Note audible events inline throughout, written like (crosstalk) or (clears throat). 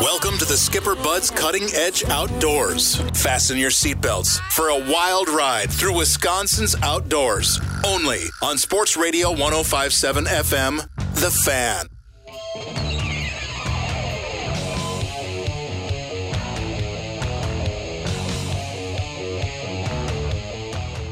Welcome to the Skipper Buds Cutting Edge Outdoors. Fasten your seatbelts for a wild ride through Wisconsin's outdoors. Only on Sports Radio 1057 FM, The Fan.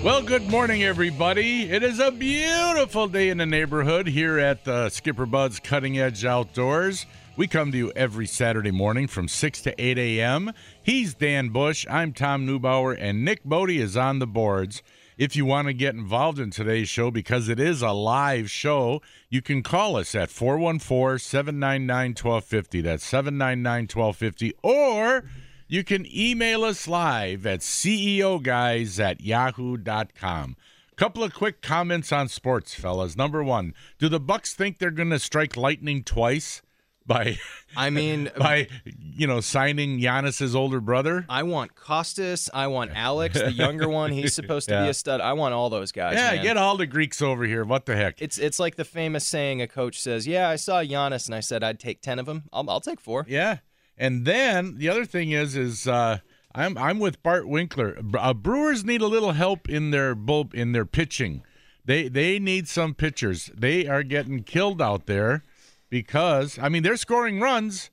Well, good morning, everybody. It is a beautiful day in the neighborhood here at uh, Skipper Bud's Cutting Edge Outdoors. We come to you every Saturday morning from 6 to 8 a.m. He's Dan Bush, I'm Tom Neubauer, and Nick Bodie is on the boards. If you want to get involved in today's show, because it is a live show, you can call us at 414 799 1250. That's 799 1250. Or you can email us live at ceoguys at yahoo.com. Couple of quick comments on sports, fellas. Number one, do the Bucks think they're going to strike lightning twice by I mean, (laughs) by you know signing Giannis's older brother? I want Kostas. I want Alex, the younger (laughs) one. He's supposed to Yeah. be a stud. I want all those guys. yeah, man. get all the Greeks over here. What the heck? It's it's like the famous saying a coach says, "Yeah, I saw Giannis and I said I'd take ten of them. I'll, I'll take four. Yeah, and then the other thing is, is uh, I'm I'm with Bart Winkler. Uh, Brewers need a little help in their bull in their pitching. They they need some pitchers. They are getting killed out there because I mean they're scoring runs,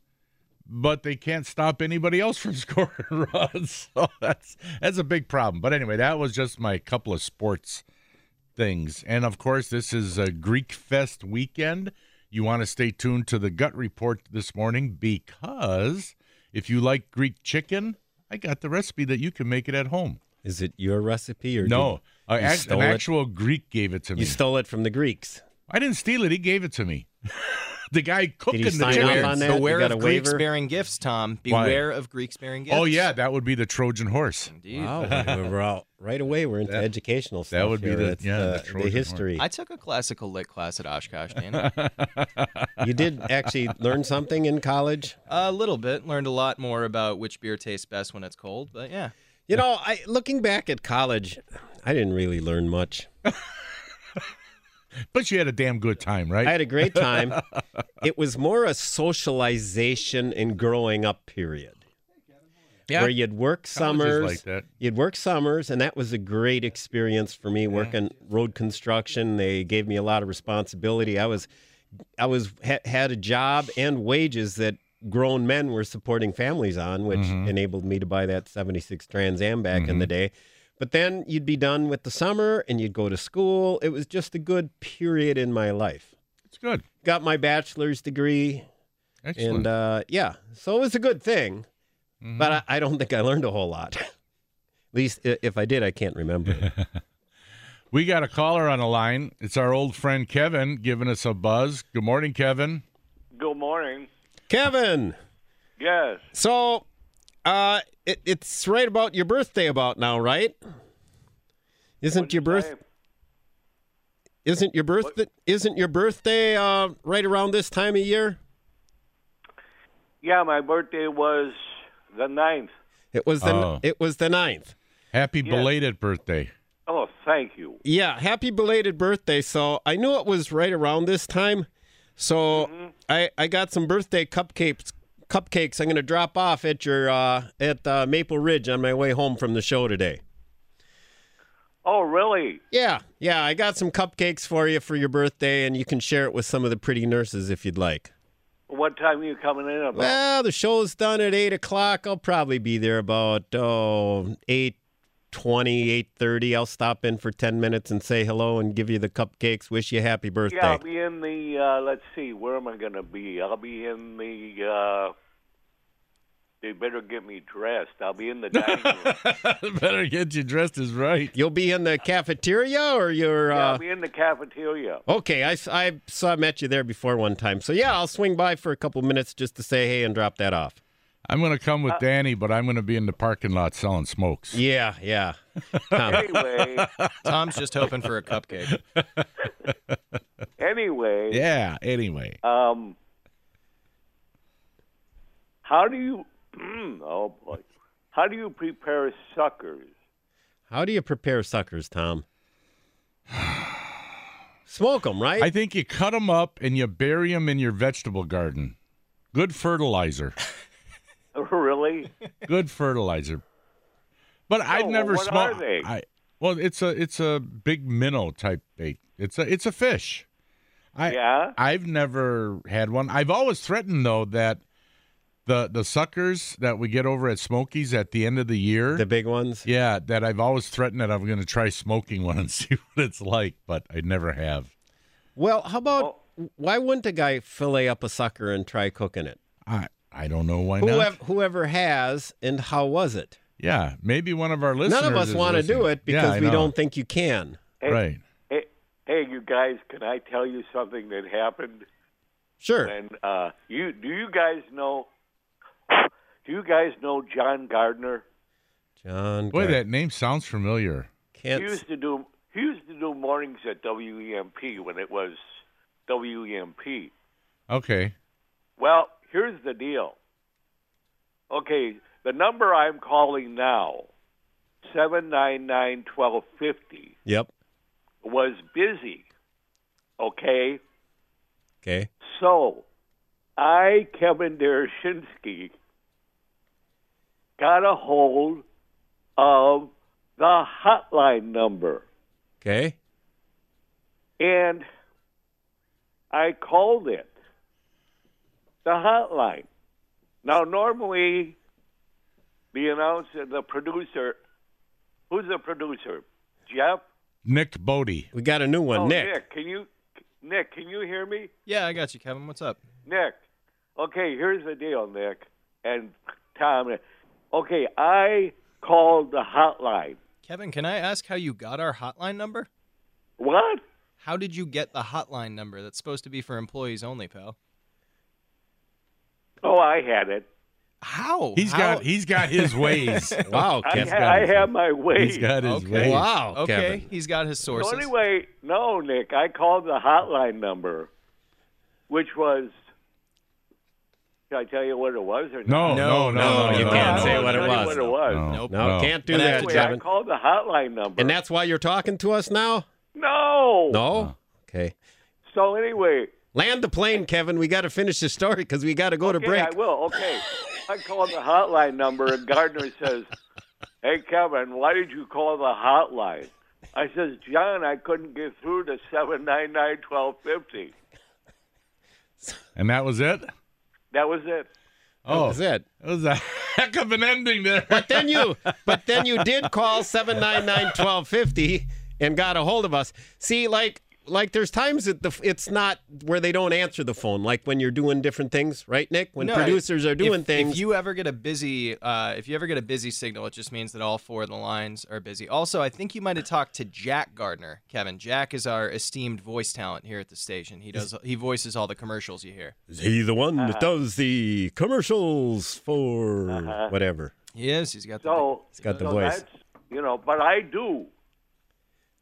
but they can't stop anybody else from (laughs) scoring runs. (laughs) So that's that's a big problem. But anyway, that was just my couple of sports things. And of course, this is a Greek Fest weekend. You want to stay tuned to the gut report this morning because if you like Greek chicken, I got the recipe that you can make it at home. Is it your recipe or No, a- uh, you act- stole an it? actual Greek gave it to me. you stole it from the Greeks? I didn't steal it; he gave it to me. (laughs) the guy cooking the sign chicken. off on that? You Beware of a Greeks waiver? bearing gifts, Tom. Beware of Greeks bearing gifts. Oh yeah, that would be the Trojan horse. Indeed. Wow, (laughs) we're- we're out right away. We're into That- educational stuff. that would be here. the- It's, yeah, the uh, Trojan history. I took a classical lit class at Oshkosh, Dan. (laughs) you did actually learn something in college. a little bit. Learned a lot more about which beer tastes best when it's cold. But yeah, You know, I looking back at college, I didn't really learn much. (laughs) But you had a damn good time, right? I had a great time. (laughs) it was more a socialization and growing up period. Yeah. Where you'd work summers, like that. you'd work summers, and that was a great experience for me. Working road construction, they gave me a lot of responsibility. I was, I was ha- had a job and wages that grown men were supporting families on, which Mm-hmm. enabled me to buy that '76 Trans Am back in the day. But then you'd be done with the summer, and you'd go to school. It was just a good period in my life. it's good. Got my bachelor's degree, Excellent. and uh, yeah, so it was a good thing. Mm-hmm. But I, I don't think I learned a whole lot. (laughs) At least if I did, I can't remember. (laughs) We got a caller on the line. It's our old friend Kevin giving us a buzz. Good morning, Kevin. Good morning. Kevin, Yes. so uh, it, it's right about your birthday about now, right? Isn't What'd your birth say? isn't your birthday isn't your birthday uh, right around this time of year? Yeah, my birthday was the ninth. It was the Oh. it was the ninth. Happy Yes. belated birthday. Oh, thank you. Yeah, happy belated birthday. So I knew it was right around this time. So I I got some birthday cupcakes cupcakes I'm going to drop off at your uh, at uh, Maple Ridge on my way home from the show today. Oh, really? Yeah, yeah, I got some cupcakes for you for your birthday, and you can share it with some of the pretty nurses if you'd like. What time are you coming in about? Well, the show's done at eight o'clock. I'll probably be there about oh eight twenty, eight thirty. I'll stop in for ten minutes and say hello and give you the cupcakes. Wish you happy birthday. yeah, I'll be in the. Uh, let's see, where am I going to be? I'll be in the. Uh, they better get me dressed. I'll be in the dining room. (laughs) Better get you dressed as right. You'll be in the cafeteria or you're. yeah, Uh... I'll be in the cafeteria. Okay, I, I saw I met you there before one time. So yeah, I'll swing by for a couple minutes just to say hey and drop that off. I'm going to come Uh, with Danny, but I'm going to be in the parking lot selling smokes. Yeah, yeah. Tom, (laughs) Anyway, Tom's just hoping for a cupcake. (laughs) anyway. Yeah. Anyway, Um, how do you? (clears throat) oh boy, how do you prepare suckers? how do you prepare suckers, Tom? (sighs) Smoke them, right? I think you cut them up and you bury them in your vegetable garden. Good fertilizer. (laughs) (laughs) really? Good fertilizer. But I've never what smoked. are? I well, it's a it's a big minnow type bait. It's a it's a fish. I Yeah? I've never had one. I've always threatened though that the the suckers that we get over at Smokies at the end of the year. the big ones. yeah, that I've always threatened that I'm going to try smoking one and (laughs) see what it's like, but I never have. Well, how about Oh. why wouldn't a guy fillet up a sucker and try cooking it? I I don't know why not. Whoever, whoever has, and how was it? Yeah, maybe one of our listeners. None of us want to do it because I we know. don't think you can. Hey, Right. Hey, hey, you guys, can I tell you something that happened? Sure. And uh, you do you guys know? Do you guys know John Gardner? John. Boy, Gar- that name sounds familiar. can't. He used to do he used to do mornings at WEMP when it was WEMP. Okay. Well, here's the deal. Okay, the number I'm calling now, seven nine nine twelve fifty, Yep. was busy. Okay, Okay. so I, Kevin Dershinsky, got a hold of the hotline number. Okay. and I called it the hotline. Now, normally, the announcer, the producer, who's the producer? Jeff? Nick Bodie. We got a new one, oh, Nick. Can you, Nick? Can you hear me, Yeah, I got you, Kevin. What's up? Nick? Okay, here's the deal, Nick and Tom. Okay, I called the hotline. Kevin, can I ask how you got our hotline number? What? How did you get the hotline number that's supposed to be for employees only, pal? Oh, I had it. How? He's How- got he's got his (laughs) ways. Wow, I, Kevin. ha- I have my ways. he's got his Okay. ways. Wow, Okay, Kevin. he's got his sources. So anyway, no, Nick, I called the hotline number, which was. Can I tell you what it was or No, not? no, no, No, no, you no, can't no, say no, what it tell you was. What it was. No, Nope. No, can't do Gonna that, have to Anyway, I called the hotline number. And that's why you're talking to us now? no. No? Oh. Okay. So anyway, Land the plane, Kevin. We got to finish the story because we got to go to okay, break. I will. Okay, I called the hotline number, and Gardner says, "Hey, Kevin, why did you call the hotline?" I says, "John, I couldn't get through to seven nine nine twelve fifty. And that was it. That was it. Oh, That's it. that was a (laughs) heck of an ending there. But then you, (laughs) but then you did call seven nine nine twelve fifty and got a hold of us. See, like, like there's times that the it's not where they don't answer the phone, like when you're doing different things, right, Nick? When No, producers are doing if, things. If you ever get a busy, uh, if you ever get a busy signal, it just means that all four of the lines are busy. Also, I think you might have talked to Jack Gardner, Kevin. Jack is our esteemed voice talent here at the station. He does, he voices all the commercials you hear. Is he the one Uh-huh. that does the commercials for whatever? He is. He's got the. So He's got the so voice. You know, but I do,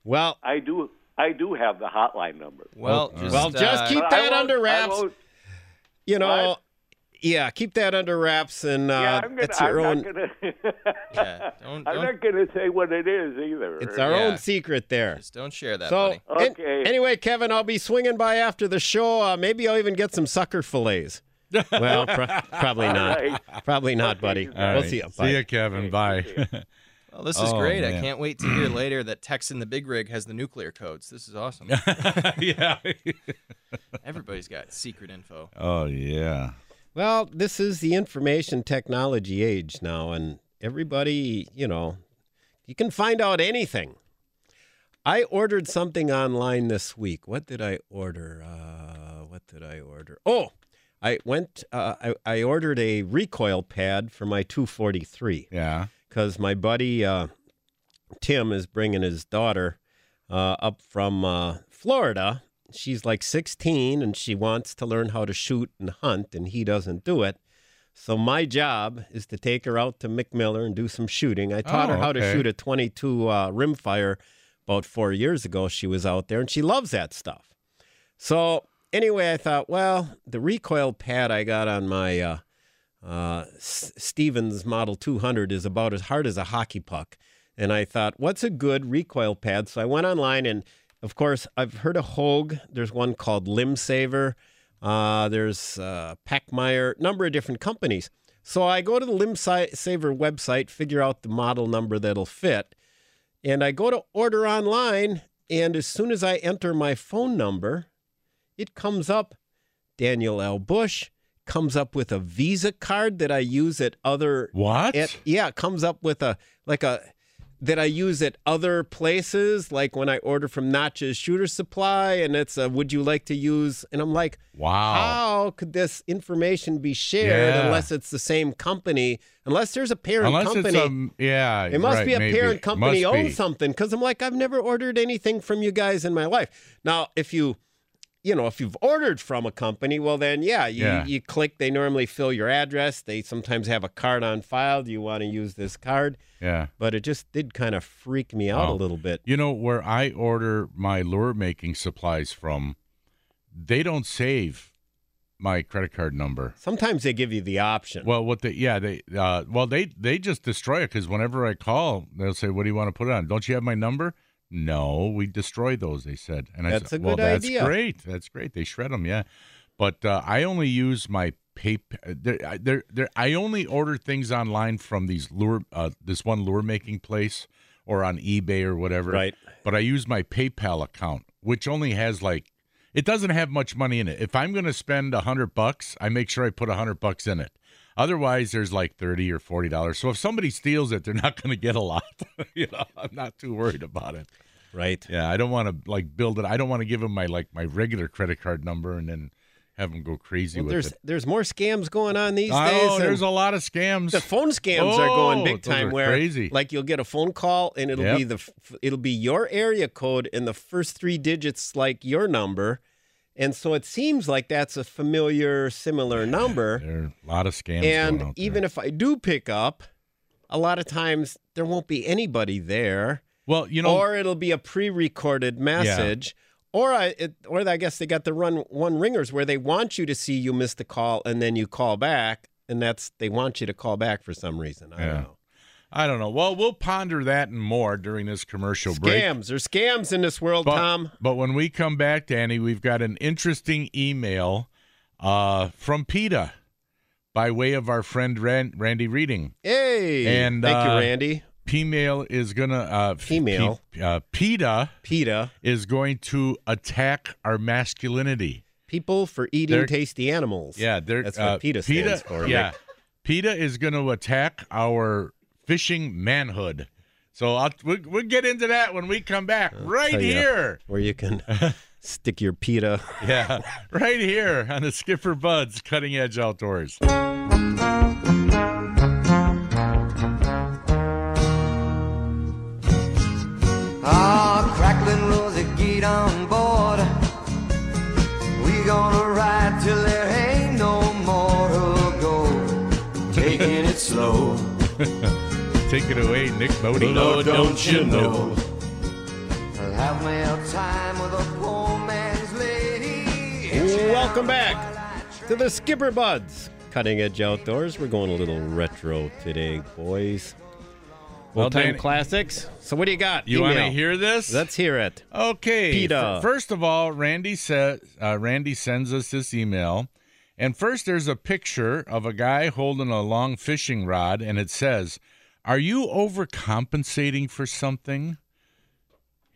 Well, I do, I do have the hotline number. well, just, well, just uh, keep that under wraps. you know, What? yeah, keep that under wraps, and uh, yeah, I'm gonna. it's your I'm own. not gonna. (laughs) Yeah, don't- I'm don't- gonna say what it is either. It's our Yeah. own secret there. Just don't share that, So, buddy. an- Okay. anyway, Kevin, I'll be swinging by after the show. Uh, maybe I'll even get some sucker fillets. well, pro- probably (laughs) not. right. Probably not, buddy. you All We'll right. see you. See you, Kevin. Bye. (laughs) Well, this is Oh, great. I can't wait to hear (clears throat) later that Tex in the Big Rig has the nuclear codes. This is awesome. (laughs) yeah. (laughs) Everybody's got secret info. oh yeah. Well, this is the information technology age now, and everybody, you know, you can find out anything. I ordered something online this week. What did I order? Uh, what did I order? Oh, I went. Uh, I, I ordered a recoil pad for my 243 Yeah. Because my buddy uh, Tim is bringing his daughter uh, up from uh, Florida. She's like 16 and she wants to learn how to shoot and hunt, and he doesn't do it. So my job is to take her out to McMiller and do some shooting. I taught Oh, her how to shoot a 22 uh, rimfire about four years ago. She was out there and she loves that stuff. So anyway, I thought, well, the recoil pad I got on my uh, Stevens Model 200 is about as hard as a hockey puck. And I thought, what's a good recoil pad? So I went online, and of course, I've heard of Hogue. There's one called Limb Saver. Uh, there's uh, Pachmayr, number of different companies. So I go to the Limb Saver website, figure out the model number that'll fit, and I go to order online. And as soon as I enter my phone number, it comes up Daniel L. Bush, comes up with a Visa card that I use at other What? it, yeah, it comes up with a like a that I use at other places, like when I order from Natchez Shooter Supply, and it's a "Would you like to use?" And I'm like, wow. how could this information be shared Yeah. unless it's the same company? Unless there's a parent Unless company. um yeah. it must right, be a maybe. parent company owns something because I'm like, I've never ordered anything from you guys in my life. Now, if you, you know, if you've ordered from a company, well, then yeah, you, Yeah. you click. They normally fill your address. They sometimes have a card on file. Do you want to use this card? Yeah. But it just did kind of freak me out Oh. a little bit. You know where I order my lure making supplies from, they don't save my credit card number. Sometimes they give you the option. Well, what they yeah they uh well they they just destroy it because whenever I call they'll say what do you want to put it on? Don't you have my number? No, we destroy those. They said, and I That's said, a well, that's idea. great. That's great. They shred them, yeah. But uh, I only use my pay. There, there, there. I only order things online from these lure, uh, this one lure making place, or on eBay or whatever. Right. But I use my PayPal account, which only has like, it doesn't have much money in it. If I'm going to spend a hundred bucks, I make sure I put a hundred bucks in it. Otherwise, there's like thirty or forty dollars. So if somebody steals it, they're not (laughs) going to get a lot. (laughs) you know, I'm not too worried about it. right. Yeah, I don't want to like build it. I don't want to give them my like my regular credit card number and then have them go crazy Well, with there's it. there's more scams going on these Oh, days. there's a lot of scams. the phone scams are going Oh, big time. Where crazy. like you'll get a phone call and it'll Yep. be the it'll be your area code and the first three digits like your number, and so it seems like that's a familiar, similar number. there are a lot of scams. going and even if I do pick up, a lot of times there won't be anybody there, well, you know, or it'll be a pre-recorded message. Or I, it, or I guess they got the run one ringers where they want you to see you missed a call and then you call back, and that's they want you to call back for some reason. I Yeah. don't know. I don't know. Well, we'll ponder that and more during this commercial break. Scams. There's scams in this world, But, Tom. but when we come back, Danny, we've got an interesting email uh, from PETA by way of our friend Ran- Randy Reading. Hey. And, thank uh, you, Randy. P-mail is gonna uh, Female. P- uh, PETA PETA. is going to attack our masculinity. People for eating They're- tasty animals. Yeah, they're, That's what uh, PETA stands for. Yeah. PETA is going to attack our fishing manhood. So I'll, we'll, we'll get into that when we come back. right tell ya. here. Where you can (laughs) stick your pita. Yeah, right here on the Skipper Buds Cutting Edge Outdoors. Ah, crackling Rosie, get on board. We gonna ride till there ain't no more to go. Taking it slow. (laughs) Take it away, Nick Bodie. Lord, don't you know? I'll have me time with a poor man's lady. Welcome back to the Skipper Buds Cutting Edge Outdoors. We're going a little retro today, boys. Well, Old time classics. So what do you got? You want to hear this? Let's hear it. Okay. PETA. First of all, Randy says uh, Randy sends us this email, and first there's a picture of a guy holding a long fishing rod, and it says, Are you overcompensating for something?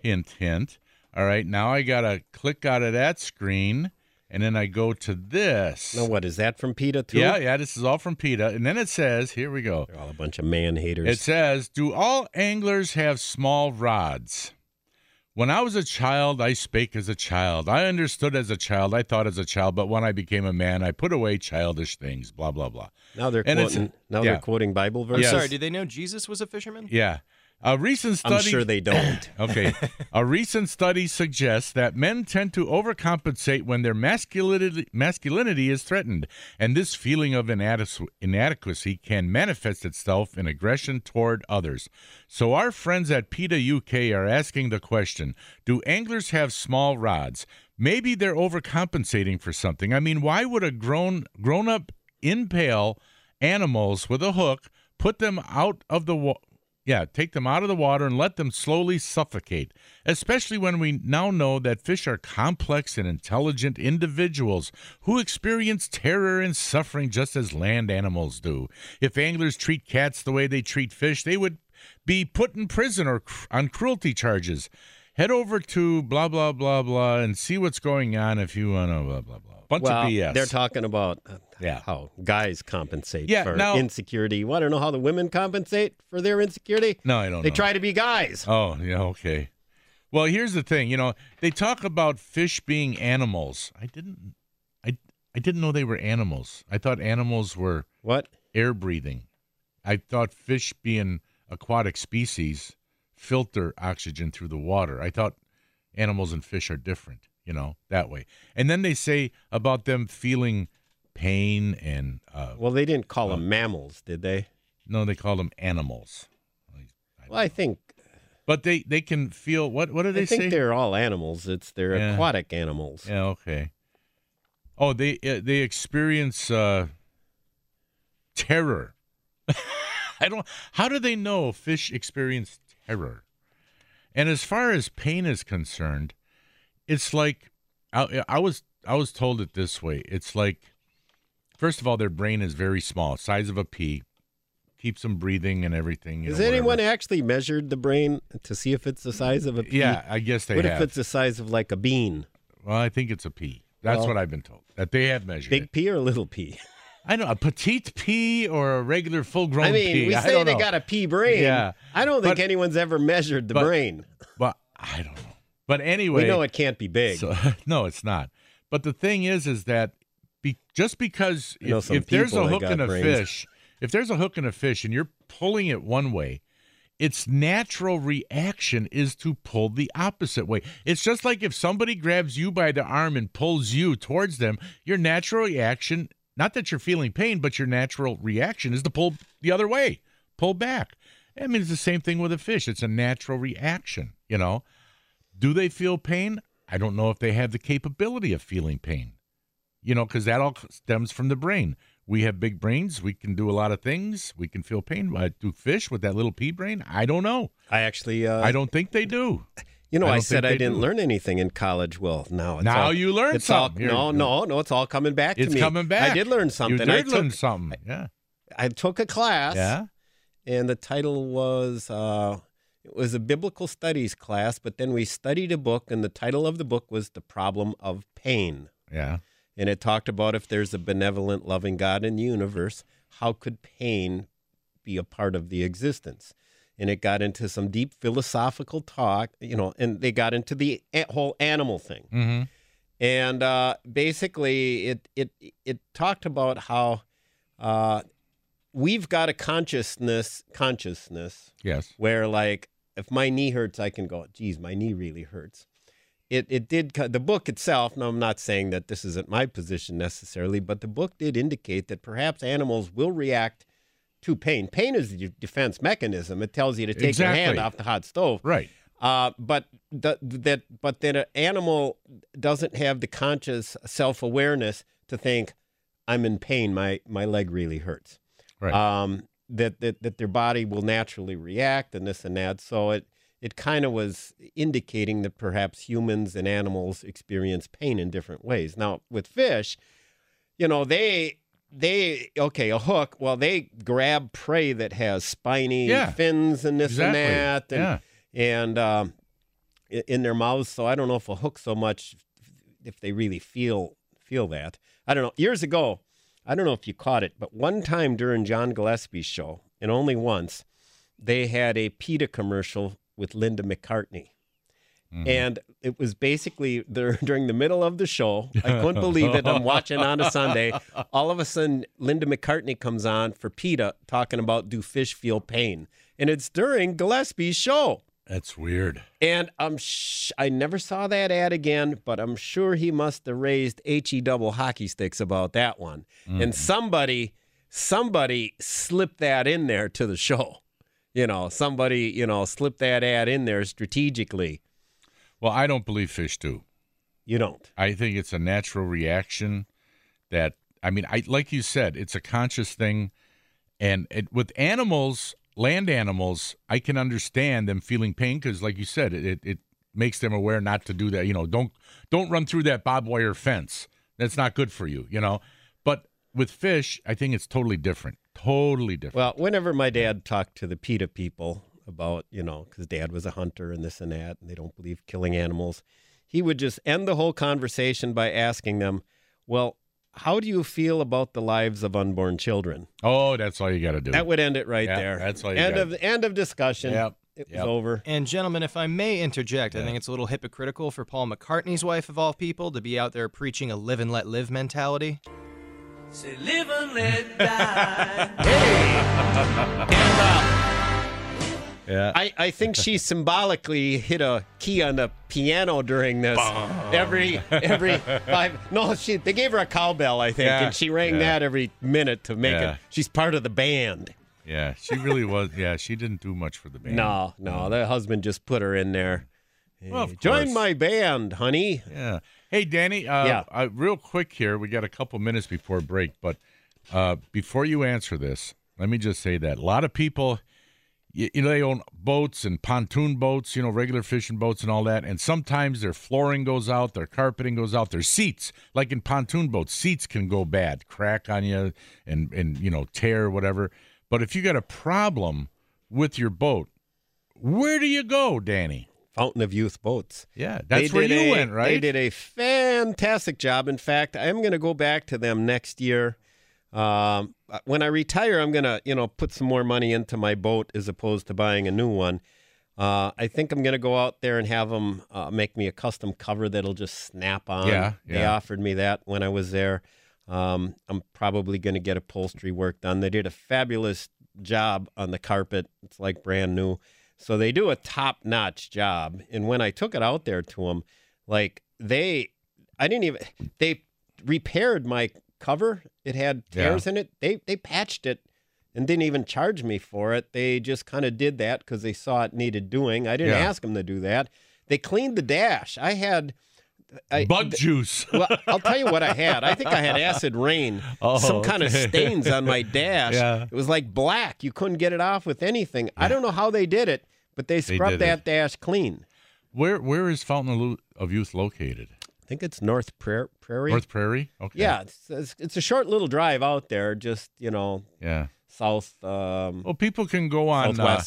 Hint, hint. All right, now I got to click out of that screen and then I go to this. Now, what is that from PETA too? Yeah, yeah, this is all from PETA. And then it says, here we go. They're all a bunch of man haters. It says, Do all anglers have small rods? When I was a child, I spake as a child. I understood as a child. I thought as a child. But when I became a man, I put away childish things. Blah, blah, blah. now they're and quoting. Now yeah. they're quoting Bible I'm verses. Yes. sorry, did they know Jesus was a fisherman? Yeah. A recent study. I'm sure they don't. (coughs) Okay. A recent study suggests that men tend to overcompensate when their masculinity, masculinity is threatened, and this feeling of inadequ- inadequacy can manifest itself in aggression toward others. So, our friends at PETA UK are asking the question Do anglers have small rods? Maybe they're overcompensating for something. I mean, why would a grown grown up impale animals with a hook, put them out of the water? Yeah, take them out of the water and let them slowly suffocate, especially when we now know that fish are complex and intelligent individuals who experience terror and suffering just as land animals do. If anglers treat cats the way they treat fish, they would be put in prison or cr- on cruelty charges. Head over to blah, blah, blah, blah and see what's going on if you want to blah, blah, blah. Bunch well, of BS. they're talking about uh, Yeah. how guys compensate Yeah, for now- insecurity. Want to know how the women compensate for their insecurity? no, I don't They know. try to be guys. Oh, yeah, okay. Well, here's the thing. You know, they talk about fish being animals. I didn't, I, I didn't know they were animals. I thought animals were What? air breathing. I thought fish being aquatic species filter oxygen through the water. I thought animals and fish are different, you know, that way. And then they say about them feeling pain and uh, Well, they didn't call them mammals, did they? no, they call them animals. Well, I think But they they can feel what what do they I think say? they're all animals. It's they're Yeah. aquatic animals. Yeah, okay. Oh, they uh, they experience uh, terror. (laughs) I don't. How do they know fish experience terror? And as far as pain is concerned, it's like I, I was I was told it this way. It's like first of all, their brain is very small, size of a pea, keeps them breathing and everything. Has know, anyone actually measured the brain to see if it's the size of a pea? Yeah, I guess they what have. if it's the size of like a bean? well, I think it's a pea. That's Well, what I've been told. That they have measured. Big it. pea or little pea? (laughs) I know a petite pea or a regular full grown I mean, pea. we I say they know. got a pea brain. Yeah. I don't think anyone's ever measured the but- brain. but I don't know. But anyway, We know it can't be big. So, (laughs) no, it's not. But the thing is, is that be, just because if, if there's a hook in a brains. fish, if there's a hook in a fish and you're pulling it one way, its natural reaction is to pull the opposite way. It's just like if somebody grabs you by the arm and pulls you towards them, your natural reaction, not that you're feeling pain, but your natural reaction is to pull the other way, pull back. I mean, it's the same thing with a fish. It's a natural reaction, you know. Do they feel pain? I don't know if they have the capability of feeling pain, you know, because that all stems from the brain. We have big brains. We can do a lot of things. We can feel pain. But do fish with that little pea brain? I don't know. I actually, uh, I don't think they do. You know, I I, said I didn't do. learn anything in college. Well, now it's Now all, you learned it's all- something. Here no, no, no. It's all coming back to me. It's coming back. I did learn something. You did I took, learn something. Yeah. I took a class. Yeah. and the title was uh, it was a biblical studies class but then we studied a book and the title of the book was the problem of pain Yeah. and it talked about if there's a benevolent loving god in the universe how could pain be a part of the existence and it got into some deep philosophical talk you know and they got into the whole animal thing Mm-hmm. and uh, basically it it it talked about how uh, we've got a consciousness consciousness Yes. where like if my knee hurts i can go geez my knee really hurts it it did the book itself now i'm not saying that this isn't my position necessarily but the book did indicate that perhaps animals will react to pain pain is the defense mechanism it tells you to take your hand off the hot stove Right. uh, but the, that but that an animal doesn't have the conscious self awareness to think I'm in pain. My my leg really hurts. Right. Um, that, that that their body will naturally react and this and that. So it it kind of was indicating that perhaps humans and animals experience pain in different ways. Now with fish, you know they they okay a hook. Well, they grab prey that has spiny Yeah. fins and this Exactly. and that, and Yeah. and um, in their mouths. So I don't know if a hook so much if they really feel feel that. I don't know. Years ago, I don't know if you caught it, but one time during John Gillespie's show, and only once, they had a PETA commercial with Linda McCartney. Mm-hmm. And it was basically there (laughs) during the middle of the show. I couldn't (laughs) believe it. I'm watching on a Sunday. All of a sudden, Linda McCartney comes on for PETA talking about do fish feel pain, and it's during Gillespie's show. That's weird. And I'm sh- I never saw that ad again, but I'm sure he must have raised he double hockey sticks about that one. And mm-hmm. somebody somebody slipped that in there to the show. You know, somebody you know slipped that ad in there strategically. Well, I don't believe fish do. You don't. I think it's a natural reaction that I mean, I like you said, it's a conscious thing, and it, with animals, land animals, I can understand them feeling pain because, like you said, it, it it makes them aware not to do that. You know, don't don't run through that barbed wire fence. That's not good for you. You know, but with fish, I think it's totally different. Totally different. Well, whenever my dad talked to the PETA people about, you know, because dad was a hunter and this and that, and they don't believe killing animals, he would just end the whole conversation by asking them, Well, how do you feel about the lives of unborn children? oh, that's all you got to do. That would end it right Yeah, there. that's all you end got. of end of discussion. Yep, It yep. was over. And gentlemen, if I may interject, I think it's a little hypocritical for Paul McCartney's wife of all people to be out there preaching a live and let live mentality. Say live and let die. (laughs) yeah. I, I think she (laughs) symbolically hit a key on the piano during this. Every every five no, she they gave her a cowbell, I think, Yeah, and she rang yeah. that every minute to make Yeah. it. She's part of the band. yeah, she really was. Yeah, she didn't do much for the band. No, no, the husband just put her in there. Well, of Join my band, honey. Yeah. Hey, Danny. Uh, Yeah. Uh, real quick here, we got a couple minutes before break, but uh, before you answer this, let me just say that a lot of people, you, you know, they own boats and pontoon boats, you know, regular fishing boats and all that, and sometimes their flooring goes out, their carpeting goes out, their seats, like in pontoon boats, seats can go bad, crack on you, and and you know, tear whatever. But if you got a problem with your boat, where do you go, Danny? Fountain of Youth Boats. Yeah, that's where you a- went, right? They did a fantastic job. In fact, I'm going to go back to them next year. Um, when I retire, I'm going to, you know, put some more money into my boat as opposed to buying a new one. Uh, I think I'm going to go out there and have them uh, make me a custom cover that'll just snap on. Yeah, They offered me that when I was there. Um, I'm probably going to get upholstery work done. They did a fabulous job on the carpet. It's like brand new. So they do a top notch job. And when I took it out there to them, like they, I didn't even, they repaired my cover. It had Yeah. tears in it. They, they patched it and didn't even charge me for it. They just kind of did that because they saw it needed doing. I didn't Yeah. ask them to do that. They cleaned the dash. I had, I, Bug juice. (laughs) well, I'll tell you what I had. I think I had acid rain. (laughs) Oh, some kind of stains on my dash. (laughs) Yeah. It was like black. You couldn't get it off with anything. I don't know how they did it, but they scrubbed did that it. dash clean. Where where is Fountain of Youth located? I think it's North Pra- Prairie. North Prairie. Okay. Yeah, it's, it's, it's a short little drive out there, just you know, Yeah. south. Um, Well, people can go on. Uh,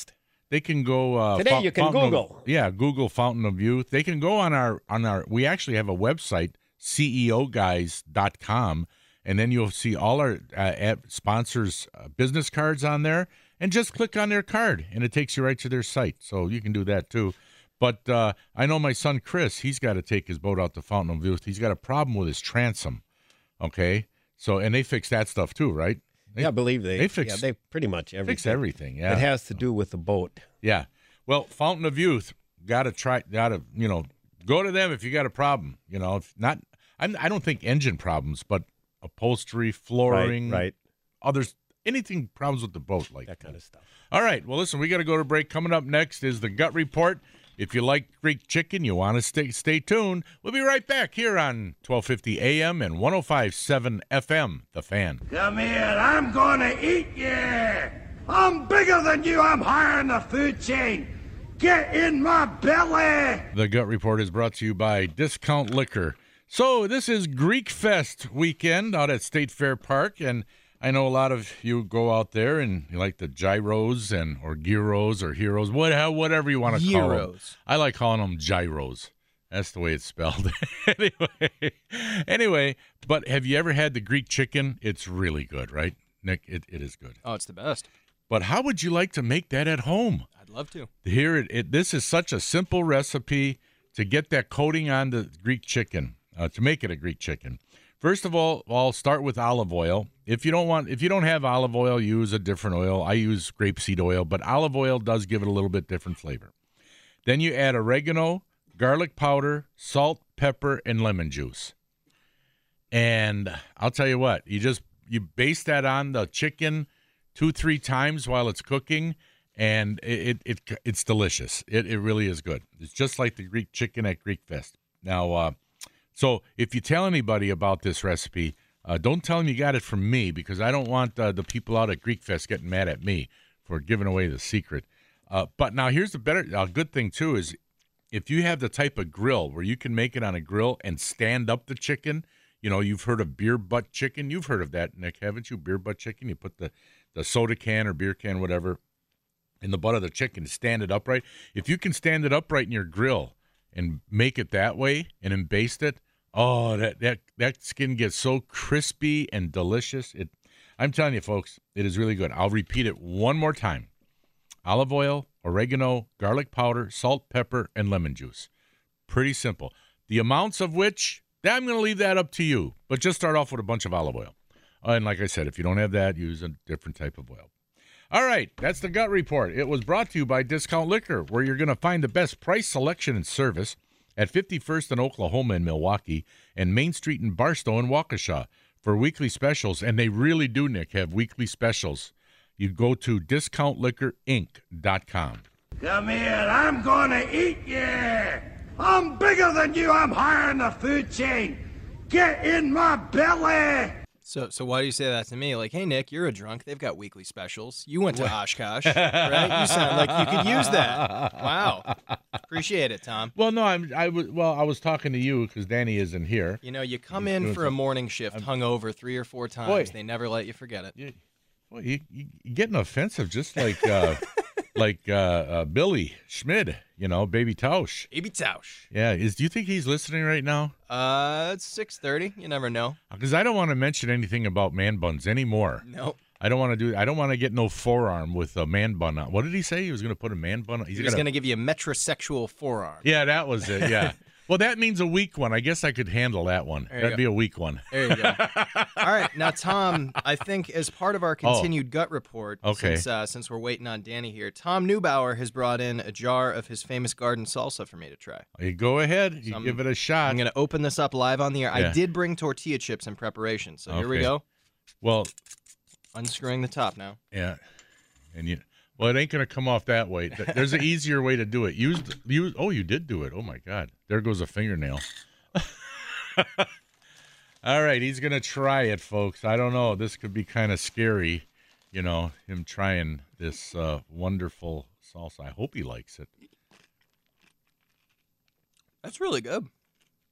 they can go. Uh, Today Fou- you can Fountain of- Google. yeah, Google Fountain of Youth. They can go on our on our. We actually have a website, ceoguys.com, and then you'll see all our uh, sponsors' uh, business cards on there, and just click on their card, and it takes you right to their site. So you can do that too. But uh, I know my son Chris. He's got to take his boat out to Fountain of Youth. He's got a problem with his transom. Okay, so and they fix that stuff too, right? They yeah, I believe they. they fix- yeah, they pretty much everything. fix everything. Yeah, It has to do with the boat. yeah. Well, Fountain of Youth, got to try, got to, you know, go to them if you got a problem. You know, if not, I'm, I don't think engine problems, but upholstery, flooring, right, right. others, anything problems with the boat, like That kind of stuff. All right. Well, listen, we got to go to break. Coming up next is the gut report. If you like Greek chicken, you want to stay stay tuned. We'll be right back here on 1250 AM and 1057 FM. The Fan. Come here, I'm gonna eat you! I'm bigger than you, I'm higher in the food chain! Get in my belly! The Gut Report is brought to you by Discount Liquor. So this is Greek Fest weekend out at State Fair Park, and I know a lot of you go out there and you like the gyros and or gyros or heroes, what whatever you want to call them. Gyros. I like calling them gyros. That's the way it's spelled. (laughs) anyway, anyway, but have you ever had the Greek chicken? It's really good, right, Nick? It, it is good. Oh, it's the best. But how would you like to make that at home? I'd love to. Here, it, it this is such a simple recipe to get that coating on the Greek chicken, uh, to make it a Greek chicken. First of all, I'll start with olive oil. If you don't want, if you don't have olive oil, use a different oil. I use grapeseed oil, but olive oil does give it a little bit different flavor. Then you add oregano, garlic powder, salt, pepper, and lemon juice. And I'll tell you what, you just you baste that on the chicken two three times while it's cooking, and it, it, it it's delicious. It it really is good. It's just like the Greek chicken at Greek Fest. Now, uh, so if you tell anybody about this recipe, uh, don't tell them you got it from me because I don't want uh, the people out at Greek Fest getting mad at me for giving away the secret. Uh, but now here's the better, a good thing too is if you have the type of grill where you can make it on a grill and stand up the chicken. You know, you've heard of beer butt chicken. You've heard of that, Nick, haven't you? Beer butt chicken. You put the the soda can or beer can, whatever, in the butt of the chicken, stand it upright. If you can stand it upright in your grill and make it that way and then baste it, oh, that that that skin gets so crispy and delicious. It, I'm telling you, folks, it is really good. I'll repeat it one more time: olive oil, oregano, garlic powder, salt, pepper, and lemon juice. Pretty simple. The amounts of which I'm going to leave that up to you, but just start off with a bunch of olive oil. Uh, and like I said, if you don't have that, use a different type of oil. All right, that's the gut report. It was brought to you by Discount Liquor, where you're going to find the best price, selection, and service at 51st and Oklahoma in Milwaukee and Main Street in Barstow and Waukesha for weekly specials. And they really do, Nick, have weekly specials. You go to discountliquorinc.com. Come here, I'm gonna eat you! I'm bigger than you, I'm higher in the food chain! Get in my belly! So, so why do you say that to me? Like, hey Nick, you're a drunk. They've got weekly specials. You went to Oshkosh, (laughs) right? You sound like you could use that. Wow, (laughs) appreciate it, Tom. Well, no, I'm. I was. Well, I was talking to you because Danny isn't here. You know, you come He's in for a morning shift, hungover three or four times. Boy. They never let you forget it. You, well, you, you you're getting offensive, just like uh, (laughs) like uh, uh, Billy Schmid. You know, Baby Tausch. Baby Tausch. Yeah, is. Do you think he's listening right now? Uh, it's six thirty. You never know. Because I don't want to mention anything about man buns anymore. Nope. I don't want to do. I don't want to get no forearm with a man bun on. What did he say? He was going to put a man bun. on? He's gonna- going to give you a metrosexual forearm. Yeah, that was it. Yeah. (laughs) well, that means a weak one. I guess I could handle that one. There That'd go. be a weak one. There you go. (laughs) All right, now Tom, I think as part of our continued gut report, Oh. Okay. since uh, since we're waiting on Danny here, Tom Neubauer has brought in a jar of his famous garden salsa for me to try. You go ahead. You I'm- give it a shot. I'm going to open this up live on the air. Yeah. I did bring tortilla chips in preparation, so here we go. well, Unscrewing the top now. Yeah, and you. Well, it ain't gonna come off that way. There's an (laughs) easier way to do it. Use use. Oh, you did do it. Oh my God, there goes a fingernail. (laughs) All right, he's gonna try it, folks. I don't know. This could be kind of scary, you know, him trying this uh, wonderful salsa. I hope he likes it. That's really good.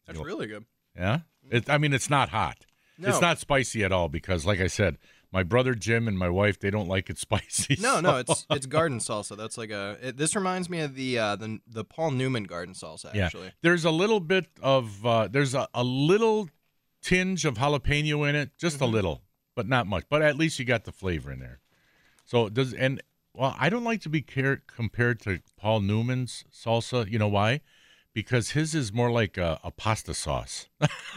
That's really good. Yeah. It, I mean, it's not hot. No. It's not spicy at all because, like I said, my brother Jim and my wife they don't like it (laughs) spicy. No, no, it's it's garden salsa. That's like a. It, this reminds me of the uh, the the Paul Newman garden salsa. Actually, Yeah. There's a little bit of uh, there's a, a little tinge of jalapeno in it, just Mm-hmm. a little, but not much. But at least you got the flavor in there. So does and well, I don't like to be car- compared to Paul Newman's salsa. You know why? Because his is more like a, a pasta sauce. (laughs) (laughs)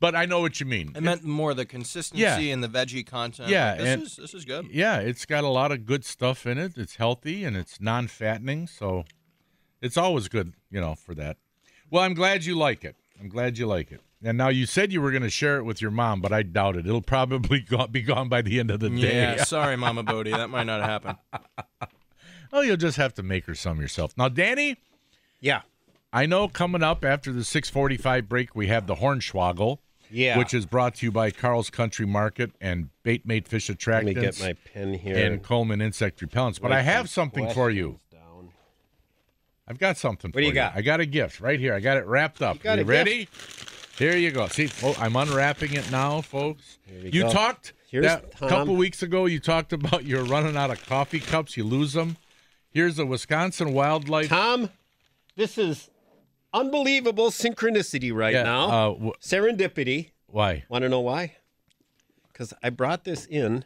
but I know what you mean. I meant more the consistency Yeah. and the veggie content. Yeah, this and- is this is good. Yeah, it's got a lot of good stuff in it. It's healthy and it's non-fattening, so it's always good, you know, for that. Well, I'm glad you like it. I'm glad you like it. And now you said you were going to share it with your mom, but I doubt it. It'll probably (laughs) go- be gone by the end of the day. Yeah, (laughs) sorry, Mama Bodie, that might not happen. (laughs) oh, you'll just have to make her some yourself. Now, Danny, Yeah. I know coming up after the 6:45 break we have the Hornswoggle, Yeah. which is brought to you by Carl's Country Market and Bait Made Fish Let Attractants me get my pen here. and Coleman Insect Repellents. But I have something for you. down. I've got something. What do you got? I got a gift right here. I got it wrapped up. You a ready? Here you go. See, oh, I'm unwrapping it now, folks. You go. talked a couple weeks ago. You talked about you're running out of coffee cups. You lose them. Here's a Wisconsin wildlife. Tom, this is unbelievable synchronicity right Yeah, now. uh, w- Serendipity. Why? Want to know why? Because I brought this in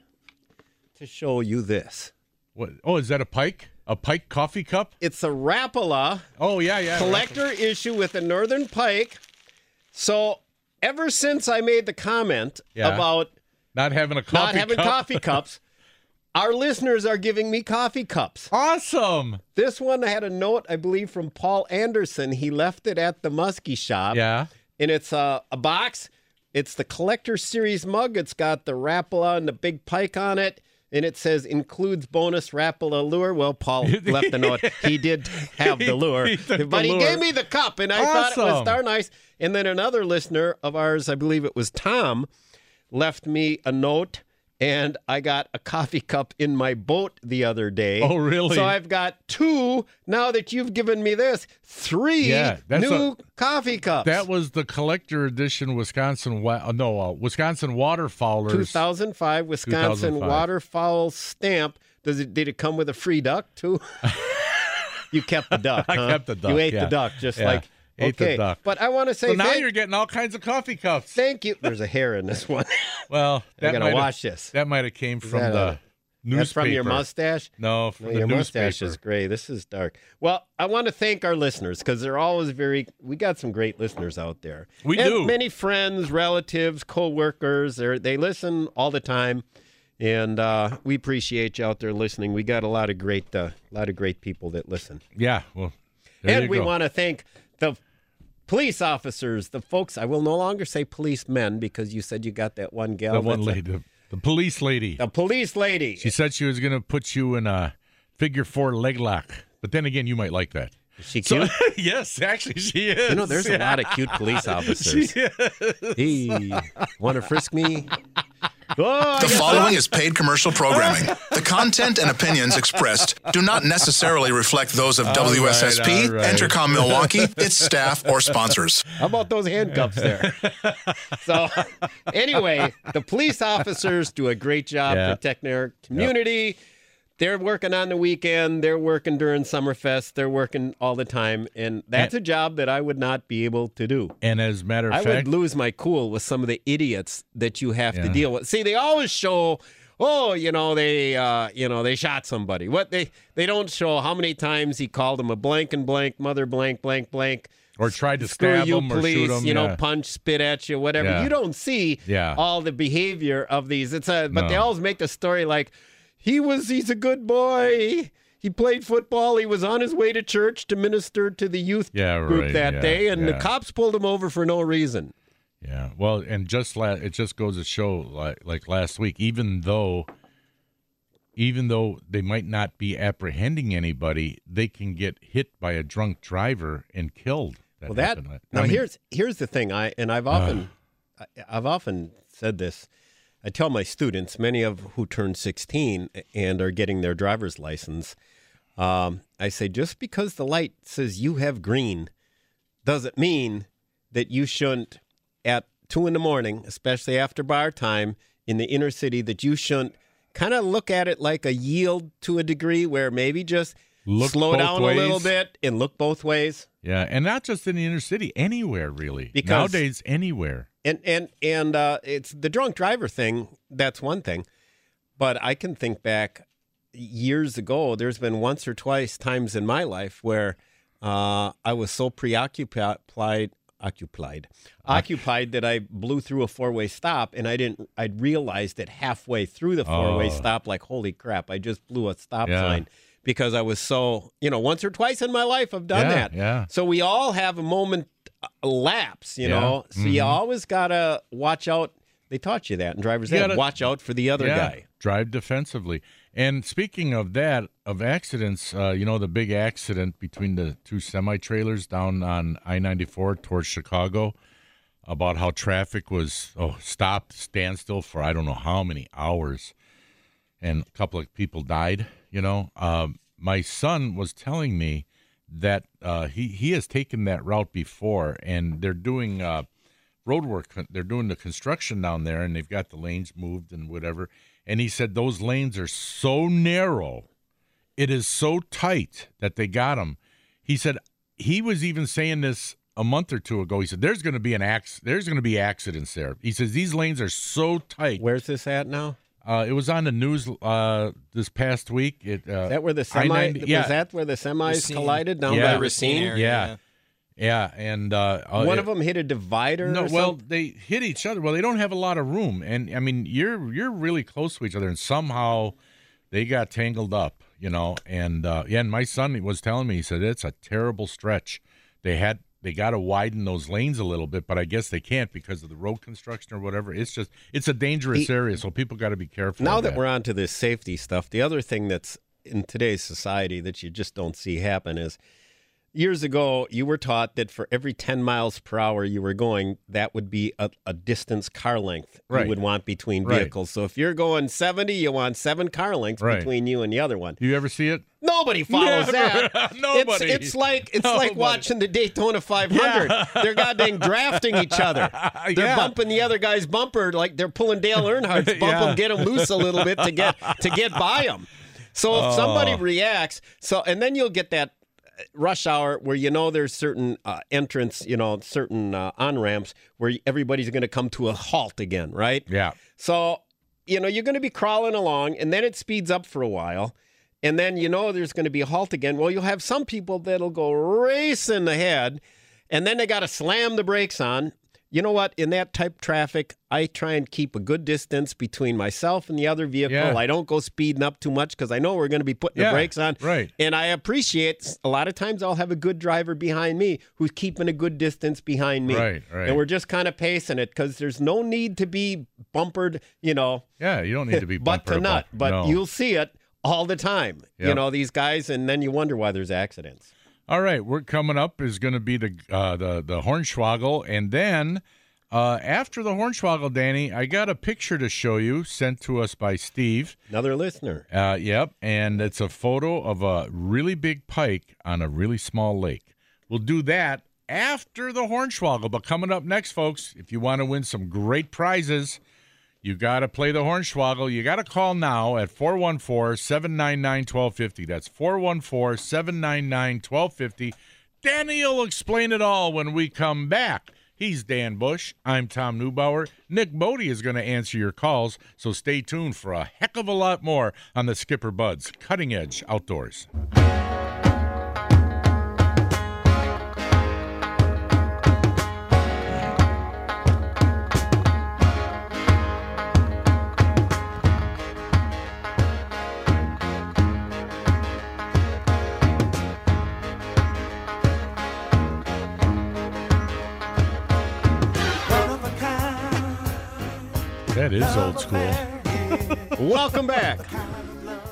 to show you this. What? Oh, is that a pike? A pike coffee cup? It's a Rapala Oh yeah, yeah. collector issue with a Northern Pike. So ever since I made the comment Yeah. about Not having a coffee not having cup. coffee cups, (laughs) our listeners are giving me coffee cups. Awesome. This one had a note, I believe, from Paul Anderson. He left it at the Muskie shop. Yeah. And it's a, a box. It's the collector series mug. It's got the Rapala and the big pike on it. And it says includes bonus Rapala lure. Well, Paul (laughs) left the note. He did have the (laughs) lure. He took the but he gave me the cup, and I thought it was darn nice. And then another listener of ours, I believe it was Tom, left me a note. And I got a coffee cup in my boat the other day. Oh, really? So I've got two. Now that you've given me this, three Yeah, new a- coffee cups. That was the collector edition Wisconsin. Uh, no, uh, Wisconsin waterfowlers. 2005 Wisconsin 2005. waterfowl stamp. Does it? Did it come with a free duck too? (laughs) you kept the duck. (laughs) I huh? kept the duck, You ate yeah. the duck, just Yeah, like ate the okay. duck. But I want to say So now thank, you're getting all kinds of coffee cups. thank you. There's a hair in this one. (laughs) Well, I that gotta might have- wash this. That might have came from the a- newspaper. That's from your mustache. No, from No, your newspaper. mustache is gray. This is dark. Well, I want to thank our listeners because they're always very. We got some great listeners out there. We And do. Many friends, relatives, co-workers. They they listen all the time, and uh, we appreciate you out there listening. We got a lot of great, uh, lot of great people that listen. Yeah. Well, and we want to thank the police officers, the folks. I will no longer say policemen because you said you got that one gal. the one that's a- the, the police lady. the police lady. She said she was going to put you in a figure four leg lock, but then again, you might like that. Is she So- cute? (laughs) yes, actually, she is. You know, there's a lot of cute police (laughs) officers. Hey, want to frisk me? (laughs) Oh, The following is paid commercial programming. The content and opinions expressed do not necessarily reflect those of WSSP, all right. Entercom Milwaukee, its staff, or sponsors. How about those handcuffs there? (laughs) so, anyway, the police officers do a great job Yeah. protecting our community. They're working on the weekend. They're working during Summerfest. They're working all the time, and that's a job that I would not be able to do. And as a matter of I fact, I would lose my cool with some of the idiots that you have to deal with. See, they always show, oh, you know, they, uh, you know, they shot somebody. What they they don't show how many times he called them a blank and blank, mother blank, blank, blank. or tried to Screw stab you, them or shoot them. you know, yeah. punch, spit at you, whatever. Yeah. You don't see Yeah. all the behavior of these. It's a, but they always make the story like he was. He's a good boy. He played football. He was on his way to church to minister to the youth Yeah, group right, that yeah, day, and the cops pulled him over for no reason. Yeah. Well, and just la- it just goes to show, like like last week, even though, even though they might not be apprehending anybody, they can get hit by a drunk driver and killed. well, that happened. I now mean, here's here's the thing. I and I've uh. often I, I've often said this. I tell my students, many of who turn 16 and are getting their driver's license, um, I say just because the light says you have green doesn't mean that you shouldn't at two in the morning, especially after bar time in the inner city, that you shouldn't kind of look at it like a yield to a degree where maybe just Look slow down a little bit and look both ways. yeah, and not just in the inner city, anywhere really. Because- nowadays, anywhere. And and and uh, it's the drunk driver thing. That's one thing, but I can think back years ago. There's been once or twice times in my life where uh, I was so preoccupied, occupied, occupied that I blew through a four way stop, and I didn't. I realized it halfway through the four way Oh. stop, like holy crap! I just blew a stop Yeah. sign because I was so you know once or twice in my life I've done Yeah, that. yeah. So we all have a moment uh, lapse, you Yeah. know. So you Mhm. always gotta watch out. They taught you that in driver's You ed. gotta- Watch out for the other yeah, guy. Drive defensively. And speaking of that, of accidents, uh, you know the big accident between the two semi trailers down on I ninety four towards Chicago, about how traffic was oh stopped, standstill for I don't know how many hours, and a couple of people died. You know, um, my son was telling me that uh, he he has taken that route before, and they're doing uh, road work. They're doing the construction down there, and they've got the lanes moved and whatever. And he said those lanes are so narrow, it is so tight that they got him. He said he was even saying this a month or two ago. He said there's going to be an acc- there's going to be accidents there. He says these lanes are so tight. Where's this at now? Uh, it was on the news uh, this past week. It, uh, Is that where the semi? Yeah, Was that where the semis Racine. collided down Yeah. by Racine? area, yeah, yeah, and uh, uh, One it- of them hit a divider. No, or well, something? they hit each other. Well, they don't have a lot of room, and I mean, you're you're really close to each other, and somehow they got tangled up, you know. And uh, yeah, and my son was telling me, he said it's a terrible stretch. They had they got to widen those lanes a little bit, but I guess they can't because of the road construction or whatever. It's just it's a dangerous The- area, so people got to be careful. now of that we're on to this safety stuff, the other thing that's in today's society that you just don't see happen is years ago you were taught that for every 10 miles per hour you were going that would be a, a distance car length Right. you would want between Right. vehicles so if you're going 70 you want seven car lengths Right. between you and the other one Do you ever see it? Nobody (laughs) follows Never. that. (laughs) Nobody. It's, it's like it's like watching the Daytona 500. (laughs) They're goddamn drafting each other. They're Yeah. bumping the other guy's bumper like they're pulling Dale Earnhardt's bump Yeah. him, get him loose a little bit to get to get by him. So if somebody Oh. reacts, so and then you'll get that rush hour where you know there's certain uh, entrance, you know, certain uh, on ramps where everybody's going to come to a halt again, right? Yeah. So, you know, you're going to be crawling along and then it speeds up for a while. And then you know there's going to be a halt again. Well, you'll have some people that'll go racing ahead and then they got to slam the brakes on. You know what? In that type of traffic, I try and keep a good distance between myself and the other vehicle. Yeah. I don't go speeding up too much because I know we're going to be putting Yeah, the brakes on. right. And I appreciate a lot of times I'll have a good driver behind me who's keeping a good distance behind me. Right, right. And we're just kind of pacing it because there's no need to be bumpered, you know, Yeah, you don't need to be butt to nut. But no. you'll see it all the time. You know, these guys, and then you wonder why there's accidents. All right, we're coming up is going to be the uh, the the Hornswoggle, and then uh, after the Hornswoggle, Danny, I got a picture to show you sent to us by Steve. Another listener. Uh, yep, and it's a photo of a really big pike on a really small lake. We'll do that after the Hornswoggle. But coming up next, folks, if you want to win some great prizes, you got to play the Hornswoggle. You got to call now at 414 799 1250. That's 414 799 1250. Danny will explain it all when we come back. He's Dan Bush. I'm Tom Neubauer. Nick Bodie is going to answer your calls, so stay tuned for a heck of a lot more on the Skipper Buds Cutting Edge Outdoors. That is old school. Welcome back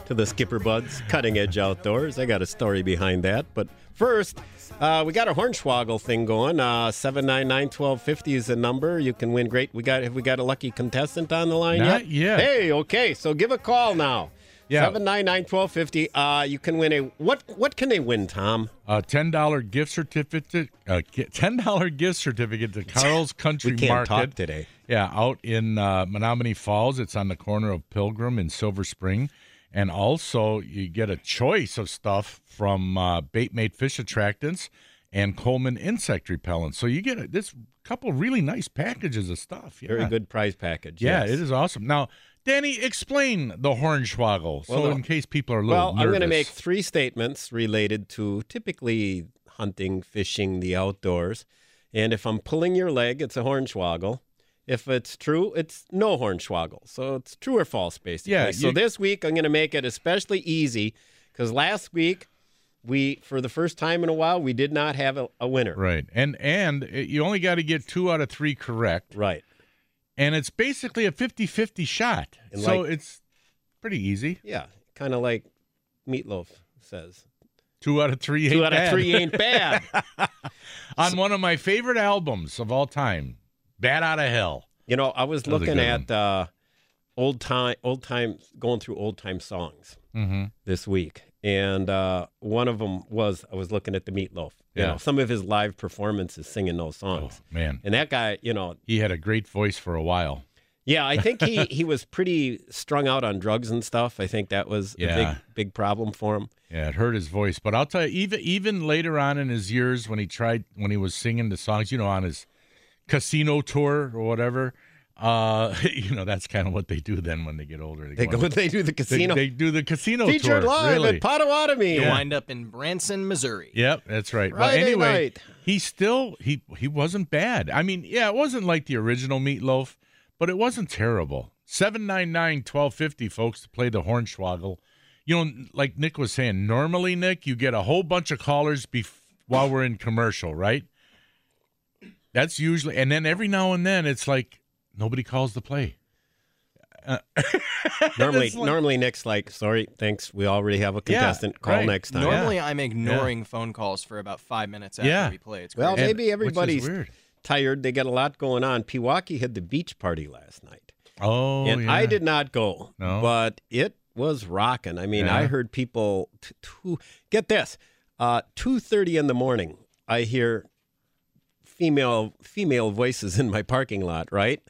to the Skipper Buds Cutting Edge Outdoors. I got a story behind that. But first, uh, we got a Hornswoggle thing going. Uh, 799 1250 is the number. You can win great. We got Have we got a lucky contestant on the line Not yet? yet. Hey, okay. So give a call now. Yeah. 799 1250. Uh, you can win a. What What can they win, Tom? A ten dollar gift certificate. A (laughs) ten dollar gift certificate to (laughs) Carl's Country We can't Market. talk today. Yeah, out in uh, Menomonee Falls. It's on the corner of Pilgrim and Silver Spring. And also, you get a choice of stuff from uh, Bait Mate Fish Attractants and Coleman Insect Repellent. So you get a, this couple really nice packages of stuff. Yeah. Very good prize package. Yeah, yes. it is awesome. Now, Danny, explain the Hornswoggle. So Well, no. in case people are a little Well, I'm going to make three statements related to typically hunting, fishing, the outdoors. And if I'm pulling your leg, it's a hornswoggle. If it's true, it's no hornswoggle. So it's true or false, basically. Yeah, So you- this week, I'm going to make it especially easy because last week, we, for the first time in a while, we did not have a, a winner. Right. And and eh, you only got to get two out of three correct. Right. And it's basically a 50-50 shot. And so like- it's pretty easy. Yeah. Kind of like Meatloaf says. Two out of three Two out of bad. three ain't bad. (laughs) On one of my favorite albums of all time, Bat Out of Hell. You know, I was That was looking good at uh, old time, old time, going through old time songs Mm-hmm. this week, and uh, one of them was I was looking at the Meatloaf. You Yeah. know, some of his live performances singing those oh, songs. Oh, man. And that guy, you know, He had a great voice for a while. yeah, I think he (laughs) he was pretty strung out on drugs and stuff. I think that was a big big problem for him. Yeah, it hurt his voice. But I'll tell you, even even later on in his years, when he tried, when he was singing the songs, you know, on his casino tour or whatever, uh, (laughs) you know, that's kind of what they do then when they get older. They go on- they do the (laughs) casino they do the casino featured tour. live really. at Potawatomi. You wind up in Branson, Missouri. Yep, that's right. Friday but anyway, night. he still he he wasn't bad. I mean, yeah, it wasn't like the original Meatloaf, but it wasn't terrible. 799-1250 folks to play the Hornswoggle. You know, like Nick was saying, normally Nick, you get a whole bunch of callers bef- while we're in commercial, right? That's usually and then every now and then it's like nobody calls the play. (laughs) (laughs) Normally, It's like- normally Nick's like, sorry, thanks. We already have a contestant. Call right. next time. Normally, I'm ignoring phone calls for about five minutes after Yeah. we play. It's Well, maybe everybody's weird. tired. They got a lot going on. Pewaukee had the beach party last night, Oh, and yeah. I did not go. No? but it was rocking. I mean, Yeah. I heard people. T- two, get this, uh, two thirty in the morning. I hear female female voices in my parking lot. Right.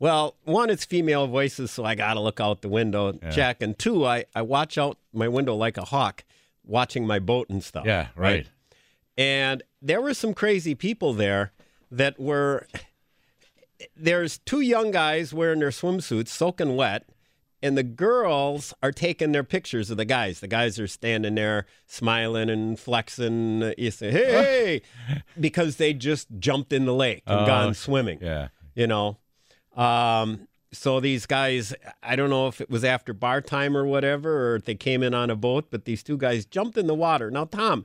Well, one, it's female voices, so I got to look out the window, Yeah. check. And two, I, I watch out my window like a hawk, watching my boat and stuff. Yeah, right. And there were some crazy people there that were. There's two young guys wearing their swimsuits, soaking wet, and the girls are taking their pictures of the guys. The guys are standing there smiling and flexing. You say, hey, hey, (laughs) because they just jumped in the lake and Oh, gone swimming Yeah. you know. Um, so these guys, I don't know if it was after bar time or whatever, or if they came in on a boat, but these two guys jumped in the water. Now, Tom,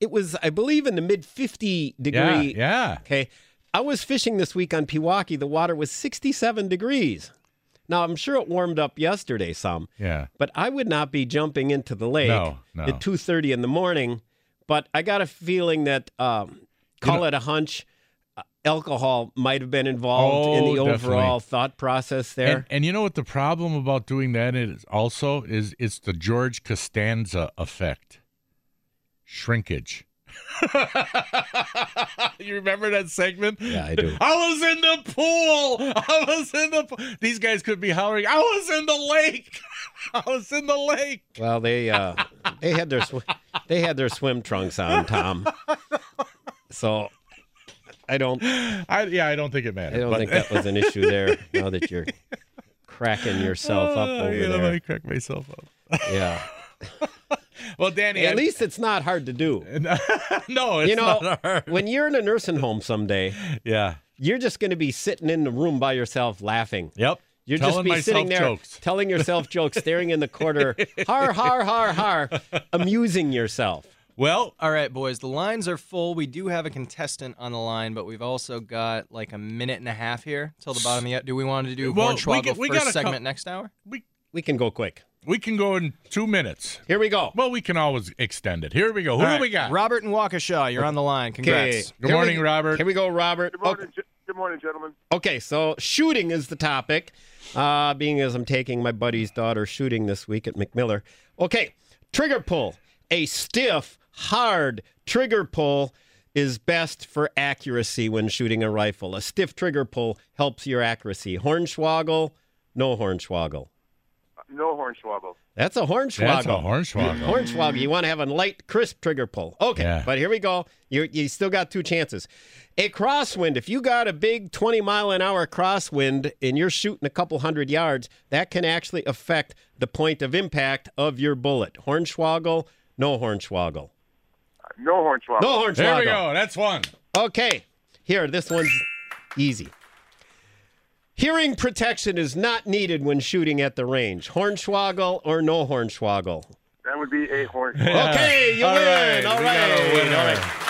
it was, I believe, in the mid 50 degree. yeah. Okay. I was fishing this week on Pewaukee. The water was 67 degrees. Now, I'm sure it warmed up yesterday some, Yeah. but I would not be jumping into the lake No, no. at 2.30 in the morning. But I got a feeling that, um, call it a hunch, alcohol might have been involved in Oh, the definitely. overall thought process there. And, and you know what the problem about doing that is also is it's the George Costanza effect. Shrinkage. (laughs) you remember that segment? Yeah, I do. I was in the pool. I was in the pool. These guys could be hollering, I was in the lake. (laughs) I was in the lake. well, they uh, they had their sw- they had their swim trunks on, Tom. (laughs) So I don't (gasps) I yeah, I don't think it matters. I don't but- think that was an issue there. Now that you're (laughs) cracking yourself up Oh, over you know, there, I crack myself up. yeah. (laughs) Well, Danny, At I- least it's not hard to do. (laughs) no, it's you know, not hard. when you're in a nursing home someday, Yeah. you're just going to be sitting in the room by yourself laughing. Yep. You're Telling just be sitting there jokes. telling yourself jokes, staring in the corner, har har har har, amusing yourself. Well, All right, boys, the lines are full. We do have a contestant on the line, but we've also got like a minute and a half here till the bottom of yet. Do we want to do Well, we Hornswoggle get- we first gotta segment co- next hour? we We can go quick. we can go in two minutes. Here we go. Well, we can always extend it. Here we go. Who All do we got? Robert and Waukesha, you're on the line. Congrats. Good Here morning, we- Robert. Here we go, Robert. Good morning, ge- good morning, gentlemen. Okay, so shooting is the topic, uh, being as I'm taking my buddy's daughter shooting this week at McMiller. Okay, trigger pull. A stiff, hard trigger pull is best for accuracy when shooting a rifle. A stiff trigger pull helps your accuracy. Hornswoggle, no hornswoggle. No hornswoggle. That's a hornswoggle. That's a hornswoggle. Hornswoggle. You want to have a light, crisp trigger pull. Okay, Yeah. but here we go. You you still got two chances. A crosswind. If you got a big 20 mile an hour crosswind and you're shooting a couple hundred yards, that can actually affect the point of impact of your bullet. Hornswoggle, no hornswoggle. No hornswoggle. No hornswoggle. There we go. That's one. Okay, here, this one's easy. Hearing protection is not needed when shooting at the range. Hornswoggle or no hornswoggle? That would be a hornswoggle. Okay, you All win. right, All we got a right. winner. All right.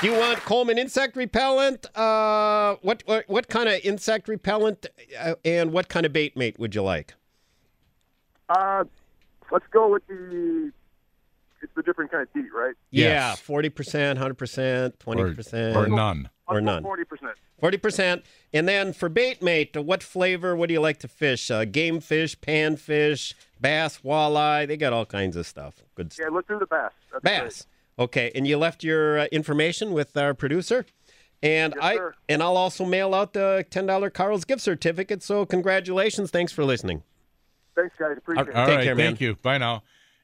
Do you want Coleman insect repellent? Uh, what, what what kind of insect repellent uh, and what kind of bait mate would you like? Uh, let's go with the it's the different kind of DEET, right? Yeah, forty percent, hundred percent, twenty percent, or none. or none. Forty percent. Forty percent. And then for bait mate, what flavor? What do you like to fish? Uh, game fish, panfish, bass, walleye. They got all kinds of stuff. Good stuff. Yeah, let's do the bass. That's Bass. Okay, and you left your uh, information with our producer, and Yes, I sir. and I'll also mail out the ten dollar Carl's gift certificate. So congratulations! Thanks for listening. Thanks, guys. Appreciate All it. Take right, care, man. thank you. Bye now.